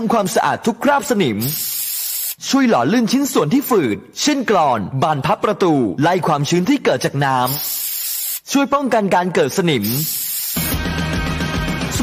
ทำความสะอาดทุกคราบสนิม ช่วยหล่อลื่นชิ้นส่วนที่ฝืด เช่นกรอน บานพับประตู ไล่ความชื้นที่เกิดจากน้ำ ช่วยป้องกันการเกิดสนิม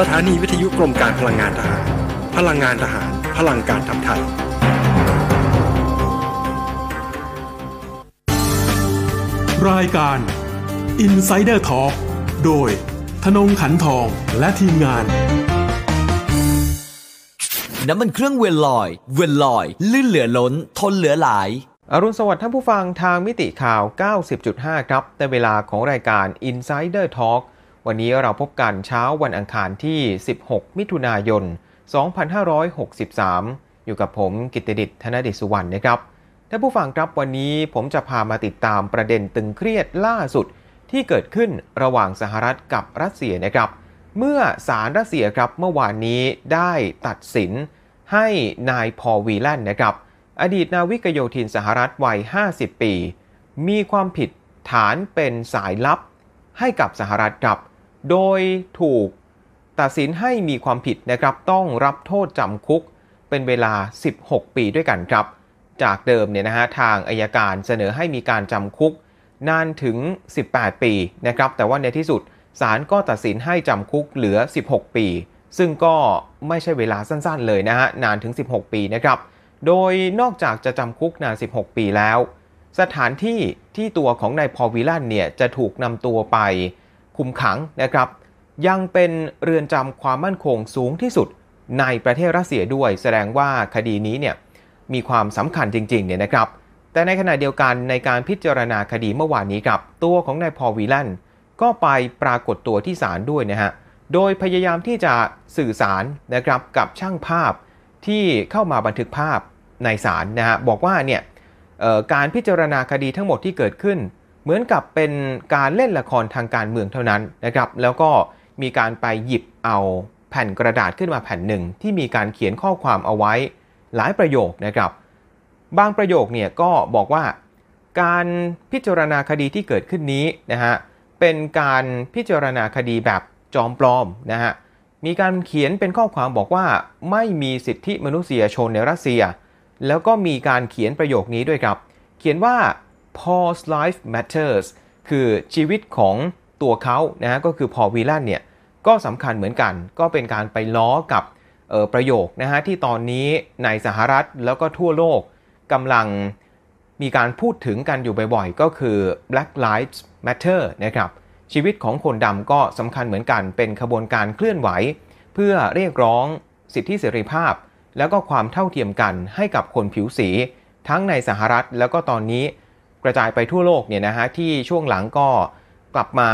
สถานีวิทยุกรมการพลังงานทหาร พลังงานทหาร พลังการทำไทย รายการ Insider Talk โดยธนงขันทองและทีมงาน น้ำมันเครื่องเวนลอย เวนลอย ลื่นเหลือล้น ทนเหลือหลายอรุณสวัสดิ์ท่านผู้ฟังทางมิติข่าว 90.5 ครับในเวลาของรายการ Insider Talk วันนี้เราพบกันเช้าวันอังคารที่ 16 มิถุนายน 2563 อยู่กับผมกิตติดิษฐ์ธนเดิษฐ์สุวรรณนะครับท่านผู้ฟังครับวันนี้ผมจะพามาติดตามประเด็นตึงเครียดล่าสุดที่เกิดขึ้นระหว่างสหรัฐกับรัสเซียนะครับ เมื่อศาลรัสเซียครับเมื่อวานนี้ได้ตัดสินให้นายพอวีแลนด์นะครับ อดีตนาวิกโยธินสหรัฐวัย 50 ปี มีความผิดฐานเป็นสายลับให้กับสหรัฐครับ โดยถูกตัดสินให้มีความผิดนะครับต้องรับโทษจำคุกเป็นเวลา 16 ปีด้วยกันครับ จากเดิมเนี่ยนะฮะทางอายการเสนอให้มีการจำคุกนานถึง 18 ปีนะครับแต่ว่าในที่สุดศาลก็ตัดสินให้จำคุกเหลือ 16 ปี ซึ่งก็ไม่ใช่เวลาสั้นๆเลยนะฮะนานถึง 16 ปีนะครับโดยนอกจากจะจำคุกนาน 16 ปีแล้ว สถานที่ที่ตัวของนายพอลวิลันเนี่ยจะถูกนำตัวไป คุมขังนะครับ ยังเป็นเรือนจำความมั่นคงสูงที่สุดในประเทศรัสเซียด้วย แสดงว่าคดีนี้เนี่ยมีความสำคัญจริงๆเนี่ยนะครับ แต่ในขณะเดียวกันในการพิจารณาคดีเมื่อวานนี้ครับ ตัวของนายพอลวีแลนก็ไปปรากฏตัวที่ศาลด้วยนะฮะโดยพยายามที่จะสื่อสารนะครับกับช่างภาพที่เข้ามาบันทึกภาพในศาลนะฮะบอกว่าเนี่ยการพิจารณาคดีทั้งหมดที่เกิดขึ้น เหมือนกับเป็นการเล่นละครทางการเมืองเท่านั้นนะครับ แล้วก็มีการไปหยิบเอาแผ่นกระดาษขึ้นมาแผ่นหนึ่ง ที่มีการเขียนข้อความเอาไว้หลายประโยคนะครับ บางประโยคเนี่ยก็บอกว่า การพิจารณาคดีที่เกิดขึ้นนี้นะฮะเป็นการพิจารณาคดีแบบจอมปลอมนะฮะมีการเขียนเป็นข้อความบอกว่าไม่มีสิทธิมนุษยชนในรัสเซีย แล้วก็มีการเขียนประโยคนี้ด้วยครับ เขียนว่า Paul's life matters คือชีวิตของตัวเขานะฮะก็คือพอวีแลนเนี่ยก็สำคัญเหมือนกัน ก็เป็นการไปล้อกับประโยคนะฮะที่ตอนนี้ในสหรัฐแล้วก็ทั่วโลกกำลังมีการพูดถึงกันอยู่บ่อยๆ ก็คือ Black Lives Matter นะครับ ชีวิตของคนดำก็สำคัญเหมือนกัน เป็นขบวนการเคลื่อนไหว เพื่อเรียกร้องสิทธิเสรีภาพ แล้วก็ความเท่าเทียมกันให้กับคนผิวสี ทั้งในสหรัฐแล้วก็ตอนนี้ กระจายไปทั่วโลกเนี่ยนะฮะที่ช่วงหลังก็กลับมา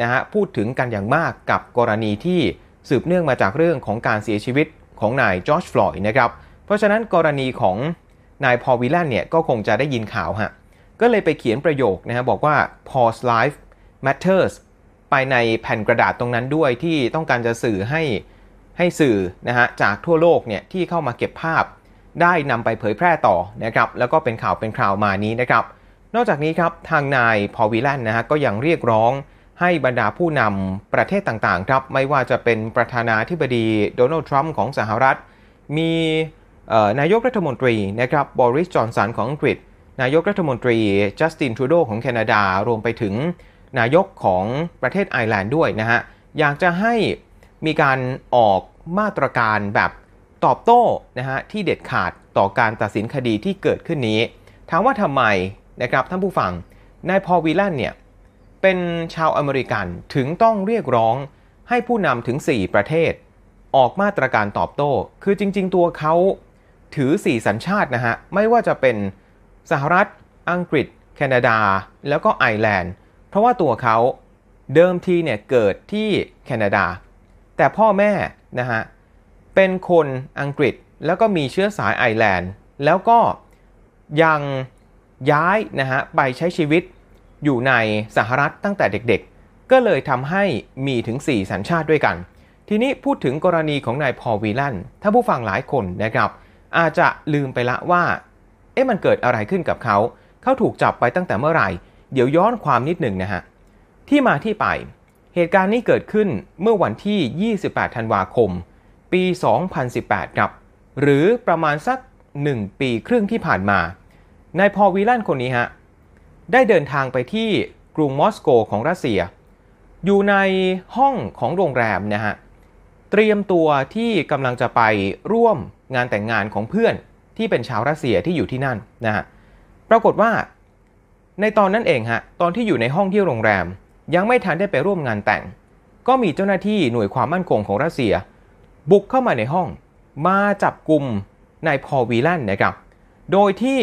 นะฮะพูดถึงกันอย่างมากกับกรณีที่สืบเนื่องมาจากเรื่องของการเสียชีวิตของนายจอร์จฟลอยด์นะครับ เพราะฉะนั้นกรณีของนายพอลวิลแลนเนี่ยก็คงจะได้ยินข่าวฮะก็เลยไปเขียนประโยคนะฮะบอกว่า Paul's life matters ไปในแผ่นกระดาษตรงนั้นด้วยที่ต้องการจะสื่อให้ให้สื่อนะฮะจากทั่วโลกเนี่ยที่เข้ามาเก็บภาพ ได้นำไปเผยแพร่ต่อนะครับแล้วก็เป็นข่าวเป็นคราวมานี้นะครับ นอกจากนี้ครับทางนายพอวิลันนะฮะก็ยังเรียกร้องให้บรรดาผู้นำประเทศต่างๆครับไม่ว่าจะเป็นประธานาธิบดีโดนัลด์ทรัมป์ของสหรัฐ มีนายกรัฐมนตรีนะครับบริสจอนสันของอังกฤษ นายกรัฐมนตรีจัสตินทรูโดของแคนาดารวมไปถึงนายกของประเทศไอร์แลนด์ด้วยนะฮะอยากจะให้มีการออกมาตรการแบบตอบโต้นะฮะที่เด็ดขาดต่อการตัดสินคดีที่เกิดขึ้นนี้ ถามว่าทำไม นะครับท่านผู้ฟังนายพอล วีแลนเนี่ยเป็นชาวอเมริกันถึงต้องเรียกร้องให้ผู้นำถึง 4 ประเทศ ออกมาตรการตอบโต้ คือจริง ๆ ตัวเขาถือ 4 สัญชาตินะฮะ ไม่ว่าจะเป็นสหรัฐ อังกฤษ แคนาดา แล้วก็ไอร์แลนด์ เพราะว่าตัวเขาเดิมทีเนี่ยเกิดที่แคนาดา แต่พ่อแม่นะฮะเป็นคนอังกฤษแล้วก็มีเชื้อสายไอร์แลนด์ แล้วก็ยัง ย้ายนะฮะไปใช้ชีวิตอยู่ในสหรัฐตั้งแต่เด็กๆ ก็เลยทำให้มีถึง 4 สัญชาติด้วยกัน ทีนี้พูดถึงกรณีของนายพอวีลันถ้าผู้ฟังหลายคนนะครับ อาจจะลืมไปละว่าเอ๊ะมันเกิดอะไรขึ้นกับเขา เขาถูกจับไปตั้งแต่เมื่อไหร่ เดี๋ยวย้อนความนิดหนึ่งนะฮะ ที่มาที่ไป เหตุการณ์นี้เกิดขึ้นเมื่อวันที่ 28 ธันวาคม ปี 2018 ครับ หรือประมาณสัก 1 ปีครึ่งที่ผ่านมา นายพอวีลันคนนี้ฮะ ได้เดินทางไปที่กรุงมอสโกของรัสเซีย อยู่ในห้องของโรงแรมนะฮะ เตรียมตัวที่กำลังจะไปร่วมงานแต่งงานของเพื่อนที่เป็นชาวรัสเซียที่อยู่ที่นั่นนะฮะ ปรากฏว่า ในตอนนั้นเองฮะ ตอนที่อยู่ในห้องที่โรงแรม ยังไม่ทันได้ไปร่วมงานแต่ง ก็มีเจ้าหน้าที่หน่วยความมั่นคงของรัสเซีย บุกเข้ามาในห้อง มาจับกลุ่มนายพอล วีแลนนะครับ โดยที่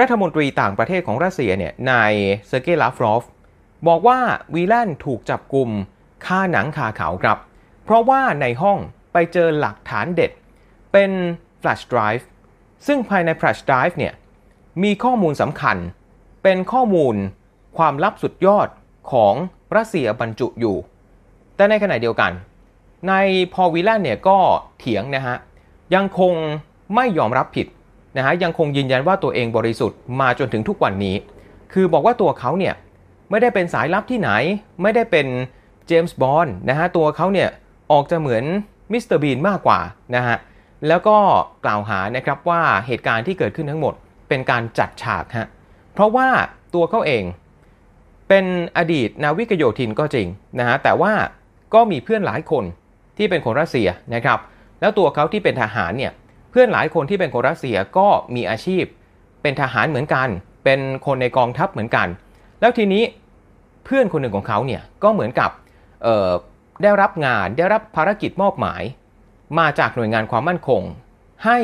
รัฐมนตรีต่างประเทศของรัสเซียเนี่ยนายเซอร์เกย์ลาฟรอฟบอกว่าวีแลนถูกจับกลุ่มค่าหนังคาเขาครับ เพราะว่าในห้องไปเจอหลักฐานเด็ด เป็นแฟลชไดรฟ์ซึ่งภายในแฟลชไดรฟ์เนี่ยมีข้อมูลสำคัญ เป็นข้อมูลความลับสุดยอดของรัสเซียบรรจุอยู่ แต่ในขณะเดียวกัน นายพอล วีแลนเนี่ยก็เถียงนะฮะ ยังคงไม่ยอมรับผิด นะฮะยังคงยืนยันว่าตัวเองบริสุทธิ์มาจนถึงทุกวันนี้ คือบอกว่าตัวเขาเนี่ยไม่ได้เป็นสายลับที่ไหน ไม่ได้เป็นเจมส์บอนด์นะฮะตัวเขาเนี่ยออกจะเหมือนมิสเตอร์บีนมากกว่านะฮะแล้วก็กล่าวหานะครับว่าเหตุการณ์ที่เกิดขึ้นทั้งหมด เป็นการจัดฉากฮะเพราะว่าตัวเขาเอง เป็นอดีตนาวิกโยธินก็จริงนะฮะแต่ว่าก็มีเพื่อนหลายคนที่เป็นคนรัสเซียนะครับ แล้วตัวเขาที่เป็นทหารเนี่ย เพื่อนหลายคนที่เป็นคนรัสเซียก็มีอาชีพ เป็นทหารเหมือนกัน เป็นคนในกองทัพเหมือนกัน แล้วทีนี้เพื่อนคนหนึ่งของเขาเนี่ยก็เหมือนกับได้รับงานได้รับภารกิจมอบหมาย มาจากหน่วยงานความมั่นคง ให้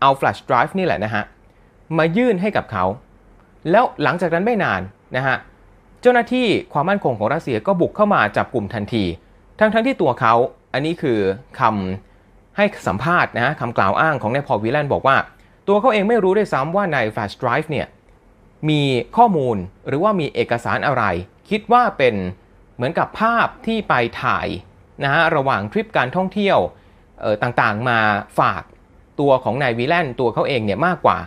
เอาแฟลชไดรฟ์นี่แหละนะฮะ มายื่นให้กับเขา แล้วหลังจากนั้นไม่นานนะฮะ เจ้าหน้าที่ความมั่นคงของรัสเซียก็บุกเข้ามาจับกลุ่มทันที ทั้งทั้งที่ตัวเขา อันนี้คือคำ ให้สัมภาษณ์นะคำกล่าวอ้างของนายพอวิลแลนบอกว่า ตัวเขาเองไม่รู้ด้วยซ้ำว่าในแฟลชไดรฟ์เนี่ยมีข้อมูลหรือว่ามีเอกสารอะไร คิดว่าเป็นเหมือนกับภาพที่ไปถ่ายนะฮะระหว่างทริปการท่องเที่ยวต่างๆมาฝากตัวของนายวิลแลนตัวเขาเองเนี่ยมากกว่า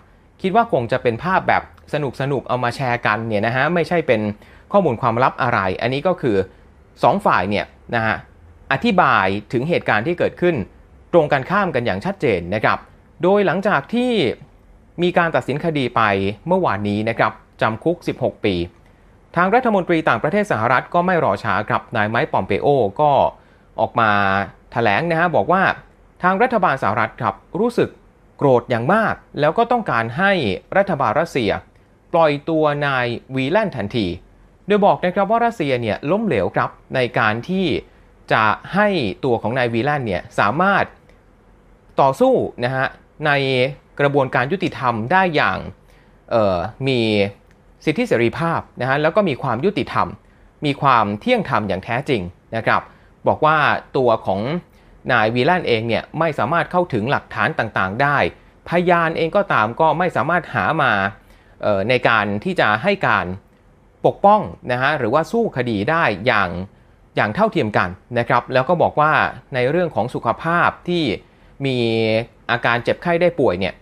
คิดว่าคงจะเป็นภาพแบบสนุกสนุกเอามาแชร์กันเนี่ยนะฮะไม่ใช่เป็นข้อมูลความลับอะไร อันนี้ก็คือ 2 ฝ่ายเนี่ยนะฮะอธิบายถึงเหตุการณ์ที่เกิดขึ้น ตรงกันข้ามกันอย่างชัดเจนนะครับ โดยหลังจากที่มีการตัดสินคดีไปเมื่อวานนี้นะครับจำคุก 16 ปี ทางรัฐมนตรีต่างประเทศสหรัฐก็ไม่รอช้าครับนายไมค์ปอมเปโอก็ออกมาถแถลงนะฮะบอกว่าทางรัฐบาลสหรัฐครับรู้สึกโกรธอย่างมาก แล้วก็ต้องการให้รัฐบาลรัสเซีย ปล่อยตัวนายวีแลนทันที โดยบอกนะครับว่ารัสเซียเนี่ยล้มเหลวครับในการที่จะให้ตัวของนายวีแลนเนี่ยสามารถ ต่อสู้นะฮะในกระบวนการยุติธรรมได้อย่างมีสิทธิเสรีภาพนะฮะแล้วก็มีความยุติธรรม มีความเที่ยงธรรมอย่างแท้จริงนะครับ บอกว่าตัวของนายวีแลนเองเนี่ยไม่สามารถเข้าถึงหลักฐานต่างๆ ได้ พยานเองก็ตามก็ไม่สามารถหามาในการที่จะให้การปกป้องนะฮะหรือว่าสู้คดีได้อย่างอย่างเท่าเทียมกันนะครับ แล้วก็บอกว่าในเรื่องของสุขภาพที่ มีอาการเจ็บไข้ได้ป่วยเนี่ย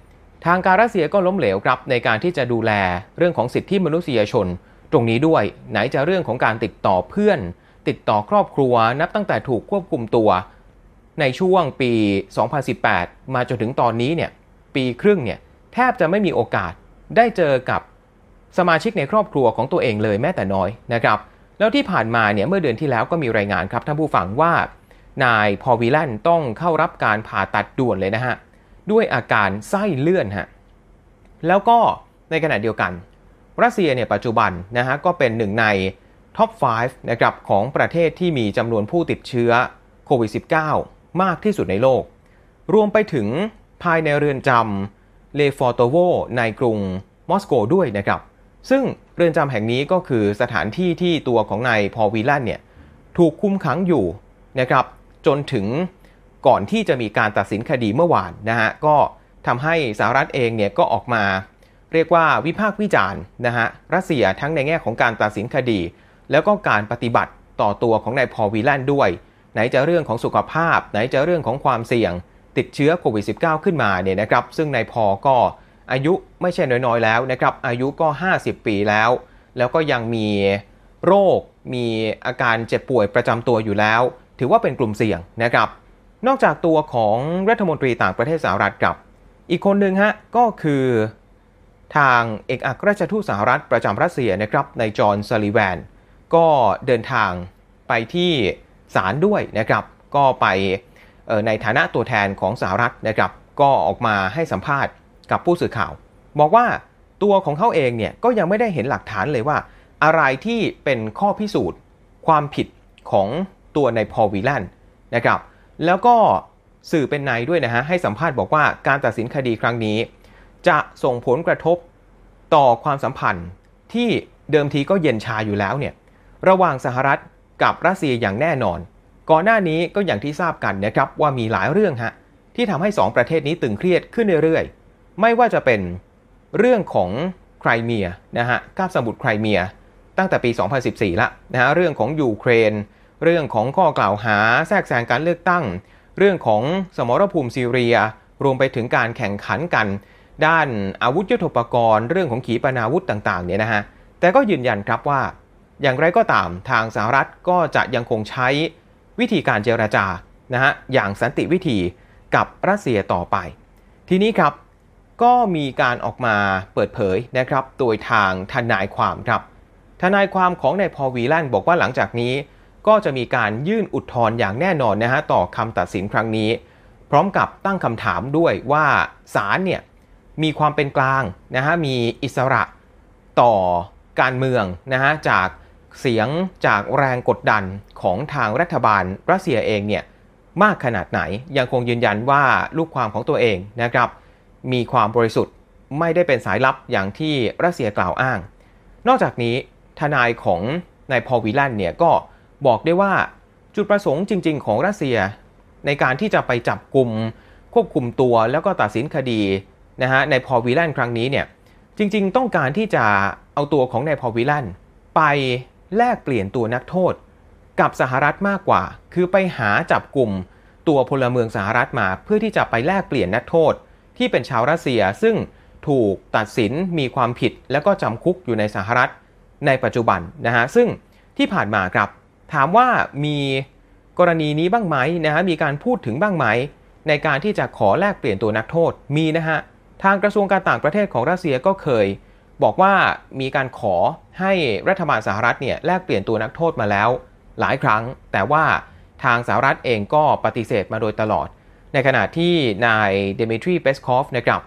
ทางการรัสเซียก็ล้มเหลวครับในการที่จะดูแลเรื่องของสิทธิมนุษยชน ตรงนี้ด้วยไหนจะเรื่องของการติดต่อเพื่อน ติดต่อครอบครัวนับตั้งแต่ถูกควบคุมตัว ในช่วงปี 2018 มาจนถึงตอนนี้เนี่ยปีครึ่งเนี่ยแทบจะไม่มีโอกาสได้เจอกับสมาชิกในครอบครัวของตัวเองเลยแม้แต่น้อยนะครับแล้วที่ผ่านมาเนี่ยเมื่อเดือนที่แล้วก็มีรายงานครับท่านผู้ฟังว่า นายพอวิลันต้องเข้ารับการผ่าตัดด่วนเลยนะฮะ ด้วยอาการไส้เลื่อนฮะ แล้วก็ในขณะเดียวกัน รัสเซียเนี่ยปัจจุบันนะฮะก็เป็นหนึ่งในท็อป 5 นะครับของประเทศที่มีจำนวนผู้ติดเชื้อโควิด -19 มากที่สุดในโลก รวมไปถึงภายในเรือนจำเลฟอร์โตโวในกรุงมอสโกด้วยนะครับ ซึ่งเรือนจำแห่งนี้ก็คือสถานที่ที่ตัวของนายพอวีลันเนี่ยถูกคุมขังอยู่นะครับ จนถึงก่อนที่จะมีการตัดสินคดีเมื่อวานนะฮะก็ทำให้สหรัฐเองเนี่ยก็ออกมา เรียกว่าวิพากษ์วิจารณ์นะฮะรัสเซียทั้งในแง่ของการตัดสินคดี แล้วก็การปฏิบัติต่อตัวของนายพอวีแลนด้วย ไหนจะเรื่องของสุขภาพ ไหนจะเรื่องของความเสี่ยง ติดเชื้อโควิด -19 ขึ้นมาเนี่ยนะครับ ซึ่งนายพอก็อายุไม่ใช่น้อยๆแล้วนะครับ อายุก็ 50 ปีแล้ว แล้วก็ยังมีโรค มีอาการเจ็บป่วยประจำตัวอยู่แล้ว ถือว่าเป็นกลุ่มเสี่ยงนะครับ นอกจากตัวของรัฐมนตรีต่างประเทศสหรัฐกับ อีกคนหนึ่งฮะก็คือ ทางเอกอัครราชทูตสหรัฐประจำรัสเซียนะครับในจอห์นซาลิแวน ก็เดินทางไปที่ศาลด้วยนะครับ ก็ไปในฐานะตัวแทนของสหรัฐนะครับ ก็ออกมาให้สัมภาษณ์กับผู้สื่อข่าว บอกว่าตัวของเขาเองเนี่ยก็ยังไม่ได้เห็นหลักฐานเลยว่า อะไรที่เป็นข้อพิสูจน์ ความผิดของ ตัวในพอวิลันนะครับ แล้วก็สื่อเป็นนายด้วยนะฮะให้สัมภาษณ์บอกว่าการตัดสินคดีครั้งนี้ จะส่งผลกระทบต่อความสัมพันธ์ที่เดิมทีก็เย็นชาอยู่แล้วเนี่ยระหว่างสหรัฐกับรัสเซียอย่างแน่นอน ก่อนหน้านี้ก็อย่างที่ทราบกันนะครับว่ามีหลายเรื่องฮะที่ทำให้ 2 ประเทศนี้ตึงเครียดขึ้นเรื่อยๆ ไม่ว่าจะเป็นเรื่องของไครเมียนะฮะกาบสมุทรไครเมีย ตั้งแต่ปี 2014 ละนะฮะเรื่องของยูเครน เรื่องของข้อกล่าวหาแทรกแซงการเลือกตั้ง เรื่องของสมรภูมิซีเรีย รวมไปถึงการแข่งขันกัน ด้านอาวุธยุทโธปกรณ์ เรื่องของขีปนาวุธต่างๆเนี่ยนะฮะแต่ก็ยืนยันครับว่า อย่างไรก็ตามทางสหรัฐก็จะยังคงใช้วิธีการเจรจานะฮะอย่างสันติวิธีกับรัสเซียต่อไป ทีนี้ครับก็มีการออกมาเปิดเผยนะครับ โดยทางทนายความครับ ทนายความของนายพอวีแลนบอกว่าหลังจากนี้ ก็จะมีการยื่นอุทธรณ์อย่างแน่นอนนะฮะต่อคำตัดสินครั้งนี้ พร้อมกับตั้งคำถามด้วยว่าศาลเนี่ยมีความเป็นกลางนะฮะมีอิสระต่อการเมืองนะฮะจากเสียงจากแรงกดดันของทางรัฐบาลรัสเซียเองเนี่ยมากขนาดไหนยังคงยืนยันว่าลูกความของตัวเองนะครับ มีความบริสุทธิ์ไม่ได้เป็นสายลับอย่างที่รัสเซียกล่าวอ้าง นอกจากนี้ทนายของนายพอวิลันเนี่ยก็ บอกได้ว่าจุดประสงค์จริง ๆ ของรัสเซีย ในการที่จะไปจับกลุ่มควบคุมตัวแล้วก็ตัดสินคดีนะฮะในพอวิลันครั้งนี้เนี่ยจริง ๆ ต้องการที่จะเอาตัวของนายพอวิลันไปแลกเปลี่ยนตัวนักโทษ กับสหรัฐมากกว่า คือไปหาจับกลุ่มตัวพลเมืองสหรัฐมาเพื่อที่จะไปแลกเปลี่ยนนักโทษ ที่เป็นชาวรัสเซียซึ่งถูกตัดสินมีความผิด แล้วก็จำคุกอยู่ในสหรัฐในปัจจุบันนะฮะซึ่งที่ผ่านมาครับ ถามว่ามีกรณีนี้บ้างไหมนะฮะมีการพูดถึงบ้างไหม ในการที่จะขอแลกเปลี่ยนตัวนักโทษมีนะฮะทางกระทรวงการต่างประเทศของรัสเซียก็เคย บอกว่ามีการขอให้รัฐบาลสหรัฐเนี่ยแลกเปลี่ยนตัวนักโทษมาแล้ว หลายครั้ง แต่ว่าทางสหรัฐเองก็ปฏิเสธมาโดยตลอด ในขณะที่นายเดมิทรีเปสคอฟนะครับ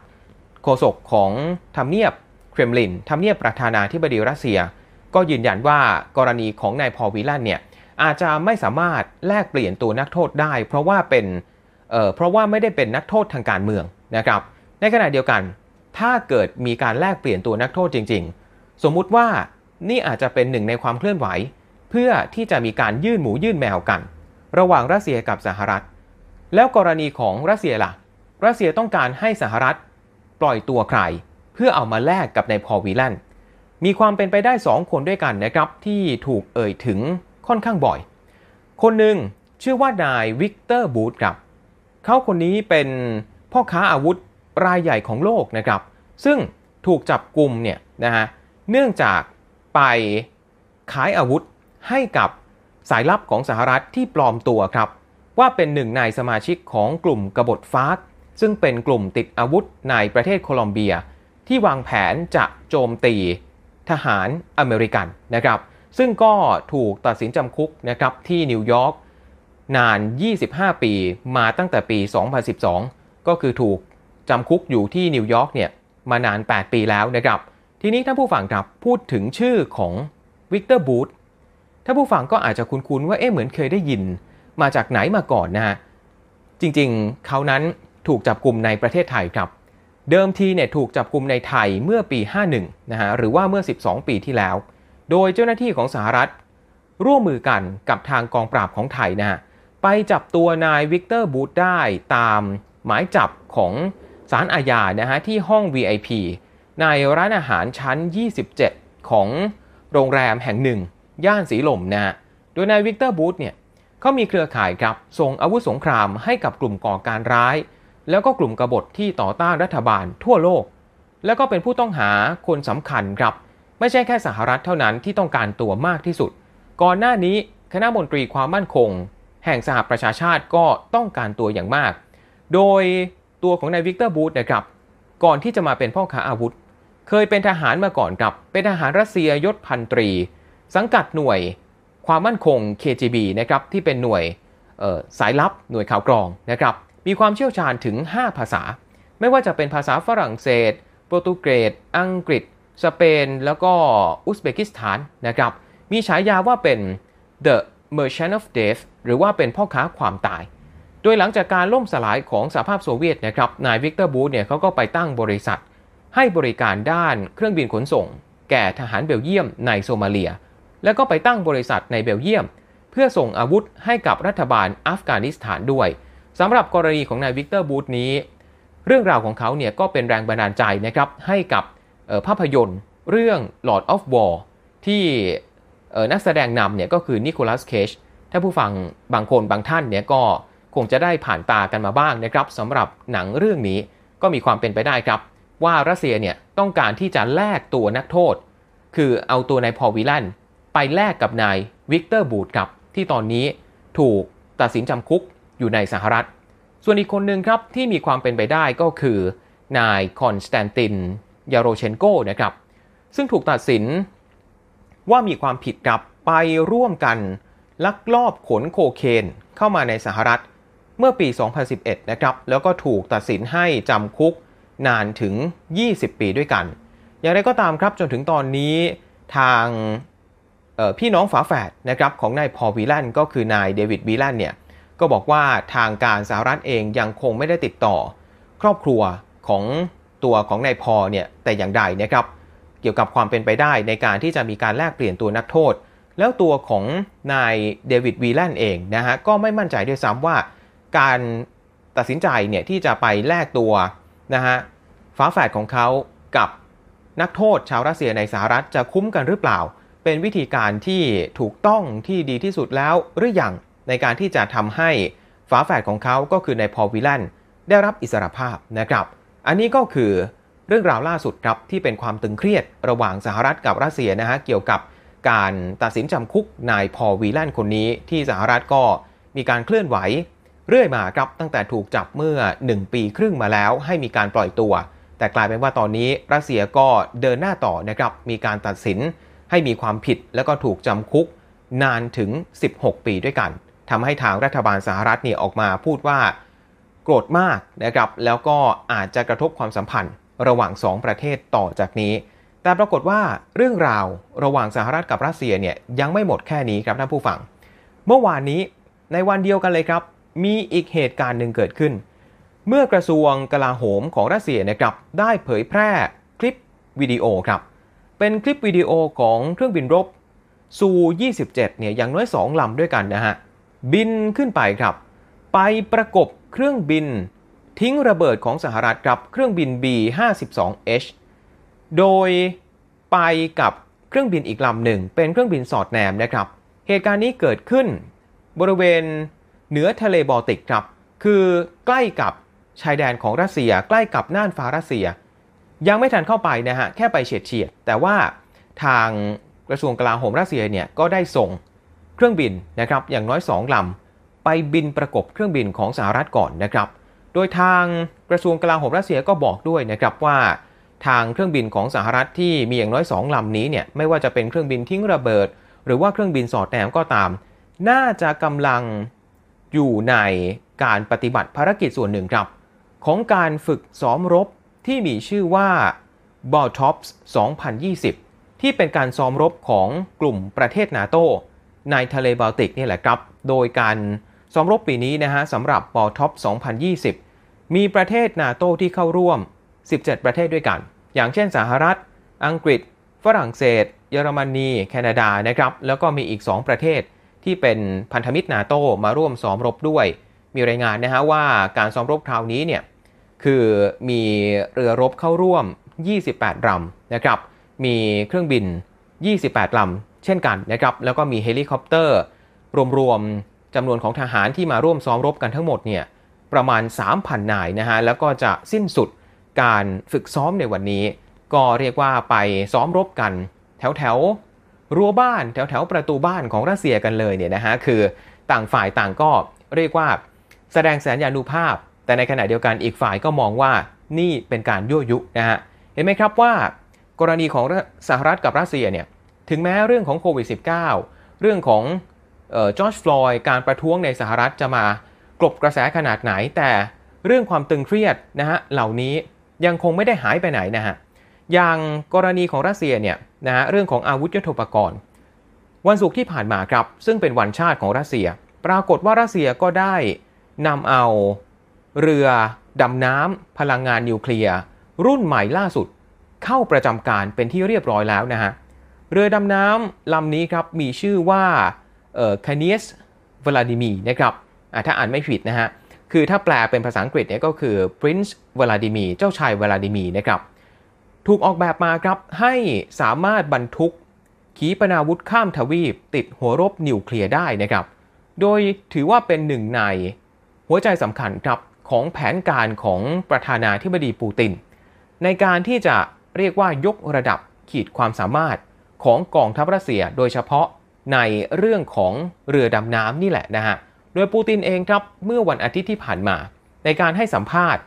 โฆษกของทำเนียบเครมลินทำเนียบประธานาธิบดีรัสเซีย ก็ยืนยันว่ากรณีของนายพอวิลันเนี่ย อาจจะไม่สามารถแลกเปลี่ยนตัวนักโทษได้ เพราะว่าเป็นเเพราะว่าไม่ได้เป็นนักโทษทางการเมืองนะครับในขณะเดียวกัน ถ้าเกิดมีการแลกเปลี่ยนตัวนักโทษจริง ๆ สมมุติว่านี่อาจจะเป็นหนึ่งในความเคลื่อนไหว เพื่อที่จะมีการยื่นหมูยื่นแมวกัน ระหว่างรัสเซียกับสหรัฐ แล้วกรณีของรัสเซียล่ะ รัสเซียต้องการให้สหรัฐปล่อยตัวใคร เพื่อเอามาแลกกับนายพอวิลันมีความเป็นไปได้ 2 คนด้วยกันนะครับที่ถูกเอ่ยถึง ค่อนข้างบ่อย คนหนึ่งชื่อว่านายวิกเตอร์บูธครับเขาคนนี้เป็นพ่อค้าอาวุธรายใหญ่ของโลกนะครับ ซึ่งถูกจับกลุ่มเนี่ยนะฮะเนื่องจากไปขายอาวุธให้กับสายลับของสหรัฐที่ปลอมตัวครับ ว่าเป็นหนึ่งในสมาชิกของกลุ่มกบฏฟาสซึ่งเป็นกลุ่มติดอาวุธในประเทศโคลอมเบีย ที่วางแผนจะโจมตีทหารอเมริกันนะครับ ซึ่งก็ถูกตัดสินจำคุกนะครับที่นิวยอร์กนาน 25 ปีมาตั้งแต่ปี 2012 ก็คือถูกจำคุกอยู่ที่นิวยอร์กเนี่ยมานาน 8 ปีแล้วนะครับ ทีนี้ท่านผู้ฟังครับพูดถึงชื่อของวิกเตอร์บูธท่านผู้ฟังก็อาจจะคุ้นๆว่าเอ๊ะเหมือนเคยได้ยิน มาจากไหนมาก่อนนะฮะ จริงๆ เขานั้นถูกจับกลุ่มในประเทศไทยครับ เดิมทีเนี่ยถูกจับกลุ่มในไทยเมื่อปี 51 นะฮะหรือว่าเมื่อ 12 ปีที่แล้ว โดยเจ้าหน้าที่ของสหรัฐ ร่วมมือกันกับทางกองปราบของไทยนะฮะไปจับตัวนายวิกเตอร์บูธได้ตามหมายจับของศาลอาญานะฮะที่ห้อง VIP ในร้านอาหารชั้น 27 ของโรงแรมแห่งหนึ่ง ย่านสีลมนะฮะโดยนายวิกเตอร์บูธเนี่ยเขามีเครือข่ายครับส่งอาวุธสงครามให้กับกลุ่มก่อการร้าย แล้วก็กลุ่มกบฏที่ต่อต้านรัฐบาลทั่วโลก แล้วก็เป็นผู้ต้องหาคนสำคัญครับ ไม่ใช่แค่สหรัฐเท่านั้นที่ต้องการตัวมากที่สุด ก่อนหน้านี้คณะมนตรีความมั่นคง แห่งสหประชาชาติก็ต้องการตัวอย่างมาก โดยตัวของนายวิกเตอร์บูธนะครับ ก่อนที่จะมาเป็นพ่อค้าอาวุธ เคยเป็นทหารมาก่อนครับ เป็นทหารรัสเซียยศพันตรี สังกัดหน่วย ความมั่นคง KGB นะครับที่เป็นหน่วยสายลับหน่วยข่าวกรองนะครับ มีความเชี่ยวชาญถึง 5 ภาษา ไม่ว่าจะเป็นภาษาฝรั่งเศส โปรตุเกส อังกฤษ สเปนแล้วก็อุซเบกิสถานนะครับ มีฉายาว่าเป็น The Merchant of Death หรือว่าเป็นพ่อค้าความตาย โดยหลังจากการล่มสลายของสหภาพโซเวียตนะครับ นายวิกเตอร์บูธเนี่ยเขาก็ไปตั้งบริษัท ให้บริการด้านเครื่องบินขนส่ง แก่ทหารเบลเยียมในโซมาเลีย แล้วก็ไปตั้งบริษัทในเบลเยียม เพื่อส่งอาวุธให้กับรัฐบาลอัฟกานิสถานด้วยสำหรับกรณีของนายวิกเตอร์บูธนี้ เรื่องราวของเขาเนี่ยก็เป็นแรงบันดาลใจนะครับให้กับ ภาพยนตร์เรื่อง Lord of War ที่นักแสดงนำเนี่ยก็คือนิโคลัสเคจถ้าผู้ฟังบางคนบางท่านเนี่ยก็คงจะได้ผ่านตากันมาบ้างนะครับสำหรับหนังเรื่องนี้ก็มีความเป็นไปได้ครับ ว่ารัสเซียเนี่ยต้องการที่จะแลกตัวนักโทษ คือเอาตัวนายพอล วีแลนไปแลกกับนายวิกเตอร์บูธครับที่ตอนนี้ถูกตัดสินจำคุกอยู่ในสหรัฐ ส่วนอีกคนหนึ่งครับที่มีความเป็นไปได้ก็คือนายคอนสแตนติน ยาโรเชนโกนะครับ ซึ่งถูกตัดสินว่ามีความผิดกับไปร่วมกันลักลอบขนโคเคนเข้ามาในสหรัฐเมื่อปี 2011 นะครับ แล้วก็ถูกตัดสินให้จำคุกนานถึง 20 ปีด้วยกัน อย่างไรก็ตามครับจนถึงตอนนี้ทางพี่น้องฝาแฝดนะครับของนายพอวีแลนก็คือนายเดวิดวีแลนเนี่ยก็บอกว่าทางการสหรัฐเองยังคงไม่ได้ติดต่อ ครอบครัวของ ตัวของนายพอเนี่ยแต่อย่างใดนะครับ เกี่ยวกับความเป็นไปได้ในการที่จะมีการแลกเปลี่ยนตัวนักโทษ แล้วตัวของนายเดวิดวีแลนเองนะฮะก็ไม่มั่นใจด้วยซ้ำว่า การตัดสินใจเนี่ยที่จะไปแลกตัวนะฮะฝาแฝดของเขากับนักโทษชาวรัสเซียในสหรัฐจะคุ้มกันหรือเปล่า เป็นวิธีการที่ถูกต้องที่ดีที่สุดแล้วหรืออยังในการที่จะทำให้ฝาแฝดของเขาก็คือในพอวิลันได้รับอิสรภาพนะครับ อันนี้ก็คือเรื่องราวล่าสุดครับที่เป็นความตึงเครียดระหว่างสหรัฐกับรัสเซียนะฮะเกี่ยวกับการตัดสินจำคุกนายพอวีแลนคนนี้ที่สหรัฐก็มีการเคลื่อนไหว เรื่อยมาครับตั้งแต่ถูกจับเมื่อ 1 ปีครึ่งมาแล้วให้มีการปล่อยตัว แต่กลายเป็นว่าตอนนี้รัสเซียก็เดินหน้าต่อนะครับมีการตัดสินให้มีความผิดแล้วก็ถูกจำคุกนานถึง 16 ปีด้วยกันทำให้ทางรัฐบาลสหรัฐเนี่ยออกมาพูดว่า โกรธมากนะครับแล้วก็อาจจะกระทบความสัมพันธ์ระหว่าง 2 ประเทศต่อจากนี้ แต่ปรากฏว่าเรื่องราวระหว่างสหรัฐกับรัสเซียเนี่ยยังไม่หมดแค่นี้ครับท่านผู้ฟัง เมื่อวานนี้ในวันเดียวกันเลยครับ มีอีกเหตุการณ์หนึ่งเกิดขึ้น เมื่อกระทรวงกลาโหมของรัสเซียนะครับได้เผยแพร่คลิปวิดีโอครับเป็นคลิปวิดีโอของเครื่องบินรบซู27เนี่ยอย่างน้อย 2 ลำด้วยกันนะฮะบินขึ้นไปครับ ไปประกบ เครื่องบิน ทิ้งระเบิดของสหรัฐกับเครื่องบิน B52H โดยไปกับเครื่องบินอีกลำหนึ่ง เป็นเครื่องบินสอดแนมนะครับ เหตุการณ์นี้เกิดขึ้น บริเวณเหนือทะเลบอลติกครับ คือใกล้กับชายแดนของรัสเซีย ใกล้กับน่านฟ้ารัสเซีย ยังไม่ทันเข้าไปนะฮะ แค่ไปเฉียดเฉียด แต่ว่าทางกระทรวงกลาโหมรัสเซียเนี่ยก็ได้ส่งเครื่องบินนะครับอย่างน้อย 2 ลำ ไปบินประกบเครื่องบินของสหรัฐก่อนนะครับ โดยทางกระทรวงกลาโหมรัสเซียก็บอกด้วยนะครับว่า ทางเครื่องบินของสหรัฐที่มีอย่างน้อย 2 ลำนี้เนี่ยไม่ว่าจะเป็นเครื่องบินทิ้งระเบิด หรือว่าเครื่องบินสอดแนมก็ตาม น่าจะกำลังอยู่ในการปฏิบัติภารกิจส่วนหนึ่งครับ ของการฝึกซ้อมรบที่มีชื่อว่า b a l t o p s 2020 ที่เป็นการซ้อมรบของกลุ่มประเทศนาโตในทะเลบาลติกนี่แหละครับ โดยการ อมรบปีนี้นะฮะสำหรับ b a l t o p 2020 มีประเทศนาโตที่เข้าร่วม 17 ประเทศด้วยกัน อย่างเช่นสหรัฐ อังกฤษ ฝรั่งเศส เยอรมนี แคนาดานะครับ แล้วก็มีอีก 2 ประเทศที่เป็นพันธมิตรนาโตมาร่วมซ้อมรบด้วย มีรายงานนะฮะว่าการซ้อมรบคราวนี้เนี่ยคือมีเรือรบเข้าร่วม 28ลำนะครับ มีเครื่องบิน 28ลำเช่นกันนะครับ แล้วก็มีเฮลิคอปเตอร์ รวมๆ จำนวนของทหารที่มาร่วมซ้อมรบกันทั้งหมดเนี่ยประมาณ 3,000 นายนะฮะ แล้วก็จะสิ้นสุดการฝึกซ้อมในวันนี้ ก็เรียกว่าไปซ้อมรบกันแถวแถวรั้วบ้านแถวแถวประตูบ้านของรัสเซียกันเลยเนี่ยนะฮะ คือต่างฝ่ายต่างก็เรียกว่าแสดงแสนยานุภาพ แต่ในขณะเดียวกันอีกฝ่ายก็มองว่านี่เป็นการยั่วยุนะฮะ เห็นไหมครับว่ากรณีของสหรัฐกับรัสเซียเนี่ยถึงแม้เรื่องของโควิด -19 เรื่องของ จอร์จฟลอยการประท้วงในสหรัฐจะมากลบกระแสขนาดไหน แต่เรื่องความตึงเครียดนะฮะเหล่านี้ยังคงไม่ได้หายไปไหนนะฮะอย่างกรณีของรัสเซียเนี่ยนะฮะเรื่องของอาวุธยุทโธปกรณ์ วันศุกร์ที่ผ่านมาครับ ซึ่งเป็นวันชาติของรัสเซีย ปรากฏว่ารัสเซียก็ได้นำเอาเรือดำน้ำพลังงานนิวเคลียร์รุ่นใหม่ล่าสุด เข้าประจำการเป็นที่เรียบร้อยแล้วนะฮะเรือดำน้ำลำนี้ครับมีชื่อว่า คานิสวลาดิมีนะครับถ้าอ่านไม่ผิดนะฮะ คือถ้าแปลเป็นภาษาอังกฤษเนี่ยก็คือ Prince Vladimir เจ้าชายวลาดิมีนะครับ ถูกออกแบบมาครับให้สามารถบรรทุกขีปนาวุธข้ามทวีป ติดหัวรบนิวเคลียร์ได้นะครับ โดยถือว่าเป็นหนึ่งในหัวใจสำคัญครับของแผนการของประธานาธิบดีปูติน ในการที่จะเรียกว่ายกระดับขีดความสามารถของกองทัพรัสเซีย โดยเฉพาะ ในเรื่องของเรือดำน้ำนี่แหละนะฮะ โดยปูตินเองครับเมื่อวันอาทิตย์ที่ผ่านมา ในการให้สัมภาษณ์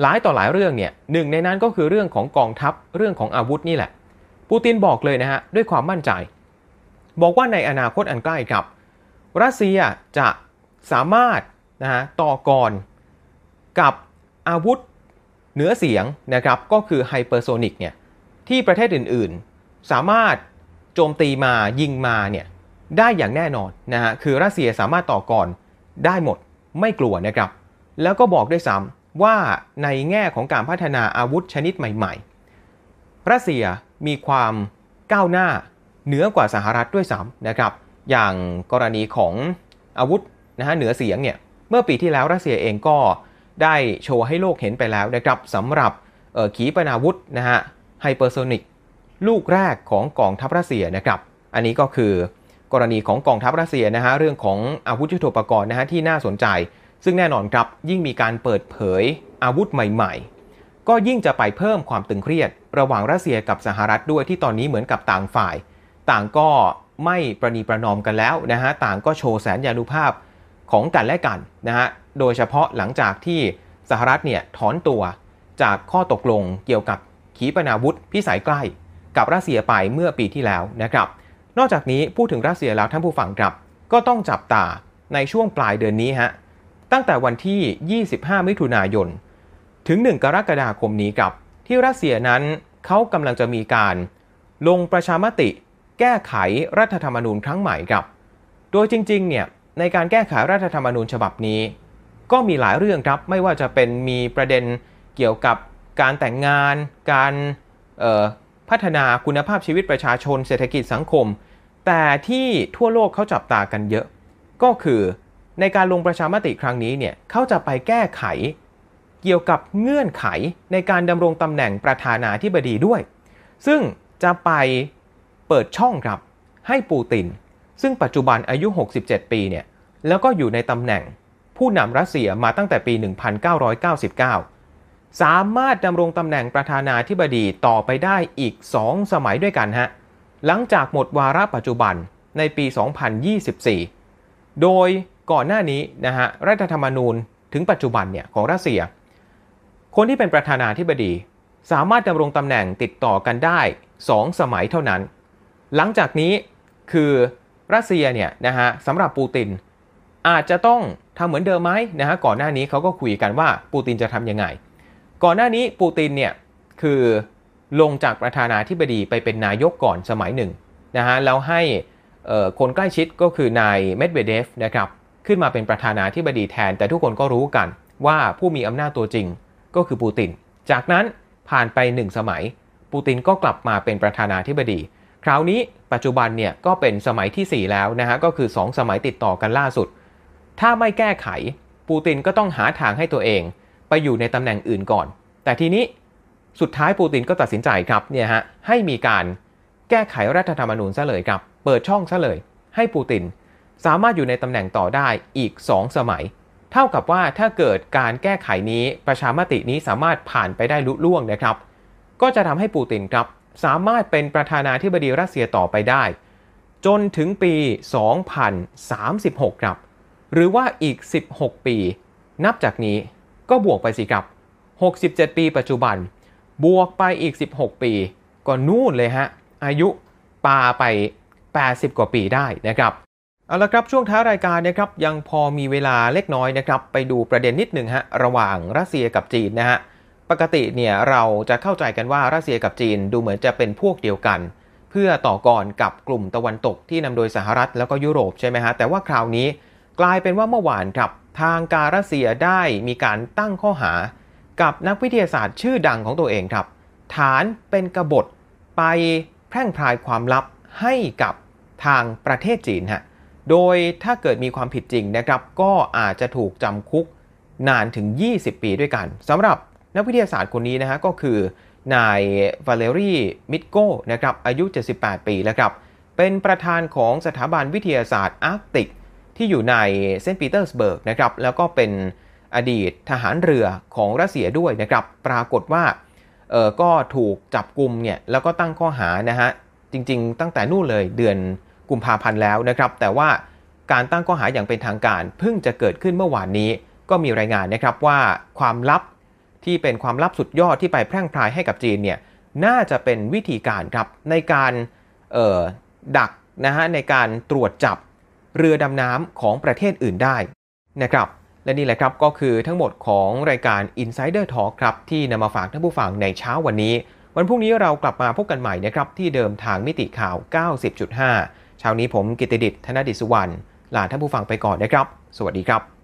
หลายต่อหลายเรื่องเนี่ยหนึ่งในนั้นก็คือเรื่องของกองทัพเรื่องของอาวุธนี่แหละ ปูตินบอกเลยนะฮะด้วยความมั่นใจ บอกว่าในอนาคตอันใกล้ครับ รัสเซียจะสามารถนะฮะต่อกรกับอาวุธเหนือเสียงนะครับก็คือไฮเปอร์โซนิกเนี่ยที่ประเทศอื่นๆ สามารถโจมตีมายิงมาเนี่ย ได้อย่างแน่นอนนะฮะคือรัสเซียสามารถต่อกรได้หมดไม่กลัวนะครับ แล้วก็บอกด้วยซ้ำว่าในแง่ของการพัฒนาอาวุธชนิดใหม่ๆ รัสเซียมีความก้าวหน้าเหนือกว่าสหรัฐด้วยซ้ำนะครับ อย่างกรณีของอาวุธนะฮะเหนือเสียงเนี่ยเมื่อปีที่แล้วรัสเซียเองก็ได้โชว์ให้โลกเห็นไปแล้วนะครับสำหรับขีปนาวุธนะฮะ hypersonic ลูกแรกของกองทัพรัสเซียนะครับ อันนี้ก็คือ กรณีของกองทัพรัสเซียนะฮะเรื่องของอาวุธยุทโธปกรณ์นะฮะที่น่าสนใจ ซึ่งแน่นอนครับยิ่งมีการเปิดเผยอาวุธใหม่ ๆ ก็ยิ่งจะไปเพิ่มความตึงเครียด ระหว่างรัสเซียกับสหรัฐด้วยที่ตอนนี้เหมือนกับต่างฝ่าย ต่างก็ไม่ประนีประนอมกันแล้วนะฮะต่างก็โชว์แสนยานุภาพของกันและกันนะฮะโดยเฉพาะหลังจากที่สหรัฐเนี่ยถอนตัวจากข้อตกลงเกี่ยวกับขีปนาวุธพิสัยใกล้ กับรัสเซียไปเมื่อปีที่แล้วนะครับ นอกจากนี้พูดถึงรัสเซียแล้วท่านผู้ฟังครับ ก็ต้องจับตาในช่วงปลายเดือนนี้ฮะตั้งแต่วันที่ 25 มิถุนายน ถึง 1 กรกฎาคมนี้ครับ ที่รัสเซียนั้นเขากำลังจะมีการ ลงประชามติ แก้ไขรัฐธรรมนูญครั้งใหม่ครับ โดยจริงๆเนี่ยในการแก้ไขรัฐธรรมนูญฉบับนี้ ก็มีหลายเรื่องครับไม่ว่าจะเป็นมีประเด็นเกี่ยวกับการแต่งงาน การพัฒนาคุณภาพชีวิตประชาชน เศรษฐกิจสังคม แต่ที่ทั่วโลกเขาจับตากันเยอะ ก็คือในการลงประชามติครั้งนี้เนี่ยเขาจะไปแก้ไข เกี่ยวกับเงื่อนไขในการดำรงตำแหน่งประธานาธิบดีด้วย ซึ่งจะไปเปิดช่องครับให้ปูติน ซึ่งปัจจุบันอายุ 67 ปีเนี่ยแล้วก็อยู่ในตำแหน่งผู้นำรัสเซียมาตั้งแต่ปี 1999 สามารถดำรงตำแหน่งประธานาธิบดีต่อไปได้อีก 2 สมัยด้วยกันฮะ หลังจากหมดวาระปัจจุบันในปี 2024 โดยก่อนหน้านี้นะฮะรัฐธรรมนูญถึงปัจจุบันเนี่ยของรัสเซีย คนที่เป็นประธานาธิบดี สามารถดำรงตำแหน่งติดต่อกันได้ 2 สมัยเท่านั้น หลังจากนี้คือรัสเซียเนี่ยนะฮะสำหรับปูติน อาจจะต้องทำเหมือนเดิมไหมนะฮะก่อนหน้านี้เขาก็คุยกันว่าปูตินจะทำยังไง ก่อนหน้านี้ปูตินเนี่ยคือ ลงจากประธานาธิบดีไปเป็นนายกก่อนสมัยหนึ่งนะฮะแล้วให้คนใกล้ชิดก็คือนายเมดเวเดฟนะครับขึ้นมาเป็นประธานาธิบดีแทน แต่ทุกคนก็รู้กันว่าผู้มีอำนาจตัวจริงก็คือปูติน จากนั้นผ่านไปหนึ่งสมัย ปูตินก็กลับมาเป็นประธานาธิบดี คราวนี้ปัจจุบันเนี่ยก็เป็นสมัยที่ 4 แล้วนะฮะก็คือ 2 สมัยติดต่อกันล่าสุด ถ้าไม่แก้ไข ปูตินก็ต้องหาทางให้ตัวเอง ไปอยู่ในตำแหน่งอื่นก่อน แต่ทีนี้ สุดท้ายปูตินก็ตัดสินใจครับเนี่ยฮะให้มีการแก้ไขรัฐธรรมนูญซะเลยครับ เปิดช่องซะเลย ให้ปูตินสามารถอยู่ในตำแหน่งต่อได้อีก 2 สมัย เท่ากับว่าถ้าเกิดการแก้ไขนี้ประชามตินี้สามารถผ่านไปได้ลุล่วงนะครับ ก็จะทำให้ปูตินครับ สามารถเป็นประธานาธิบดีรัสเซียต่อไปได้ จนถึงปี 2036 ครับ หรือว่าอีก 16 ปี นับจากนี้ก็บวกไปสิครับ 67 ปีปัจจุบัน บวกไปอีก 16 ปีก็นู่นเลยฮะ อายุปาไป 80 กว่าปีได้นะครับ เอาละครับช่วงท้ายรายการนะครับยังพอมีเวลาเล็กน้อยนะครับ ไปดูประเด็นนิดหนึ่งฮะระหว่างรัสเซียกับจีนนะฮะปกติเนี่ยเราจะเข้าใจกันว่ารัสเซียกับจีนดูเหมือนจะเป็นพวกเดียวกัน เพื่อต่อกรกับกลุ่มตะวันตกที่นำโดยสหรัฐแล้วก็ยุโรปใช่ไหมฮะแต่ว่าคราวนี้กลายเป็นว่าเมื่อวานครับทางการรัสเซียได้มีการตั้งข้อหา กับนักวิทยาศาสตร์ชื่อดังของตัวเองครับ ฐานเป็นกบฏไปแพร่งพรายความลับให้กับทางประเทศจีนฮะโดยถ้าเกิดมีความผิดจริงนะครับ ก็อาจจะถูกจำคุกนานถึง 20 ปีด้วยกันสำหรับนักวิทยาศาสตร์คนนี้นะฮะก็คือนาย วาเลรีมิดโกนะครับอายุ 78 ปีแล้วครับ เป็นประธานของสถาบันวิทยาศาสตร์อาร์กติก ที่อยู่ในเซนต์ปีเตอร์สเบิร์กนะครับแล้วก็เป็น อดีตทหารเรือของรัสเซียด้วยนะครับ ปรากฏว่าเออก็ถูกจับกลุ่มเนี่ยแล้วก็ตั้งข้อหานะฮะจริงๆ ตั้งแต่นู่นเลยเดือนกุมภาพันธ์แล้วนะครับ แต่ว่าการตั้งข้อหาอย่างเป็นทางการเพิ่งจะเกิดขึ้นเมื่อวานนี้ก็มีรายงานนะครับว่าความลับที่เป็นความลับสุดยอดที่ไปแพร่งพรายให้กับจีนเนี่ยน่าจะเป็นวิธีการครับในการดักนะฮะในการตรวจจับเรือดำน้ำของประเทศอื่นได้นะครับ และนี่แหละครับก็คือทั้งหมดของรายการ Insider Talk ครับที่นำมาฝากท่านผู้ฟังในเช้าวันนี้ วันพรุ่งนี้เรากลับมาพบกันใหม่นะครับที่เดิมทางมิติข่าว 90.5 เช้านี้ผมกิติดิษฐ์ธนดิษวรรณลาท่านผู้ฟังไปก่อนนะครับ สวัสดีครับ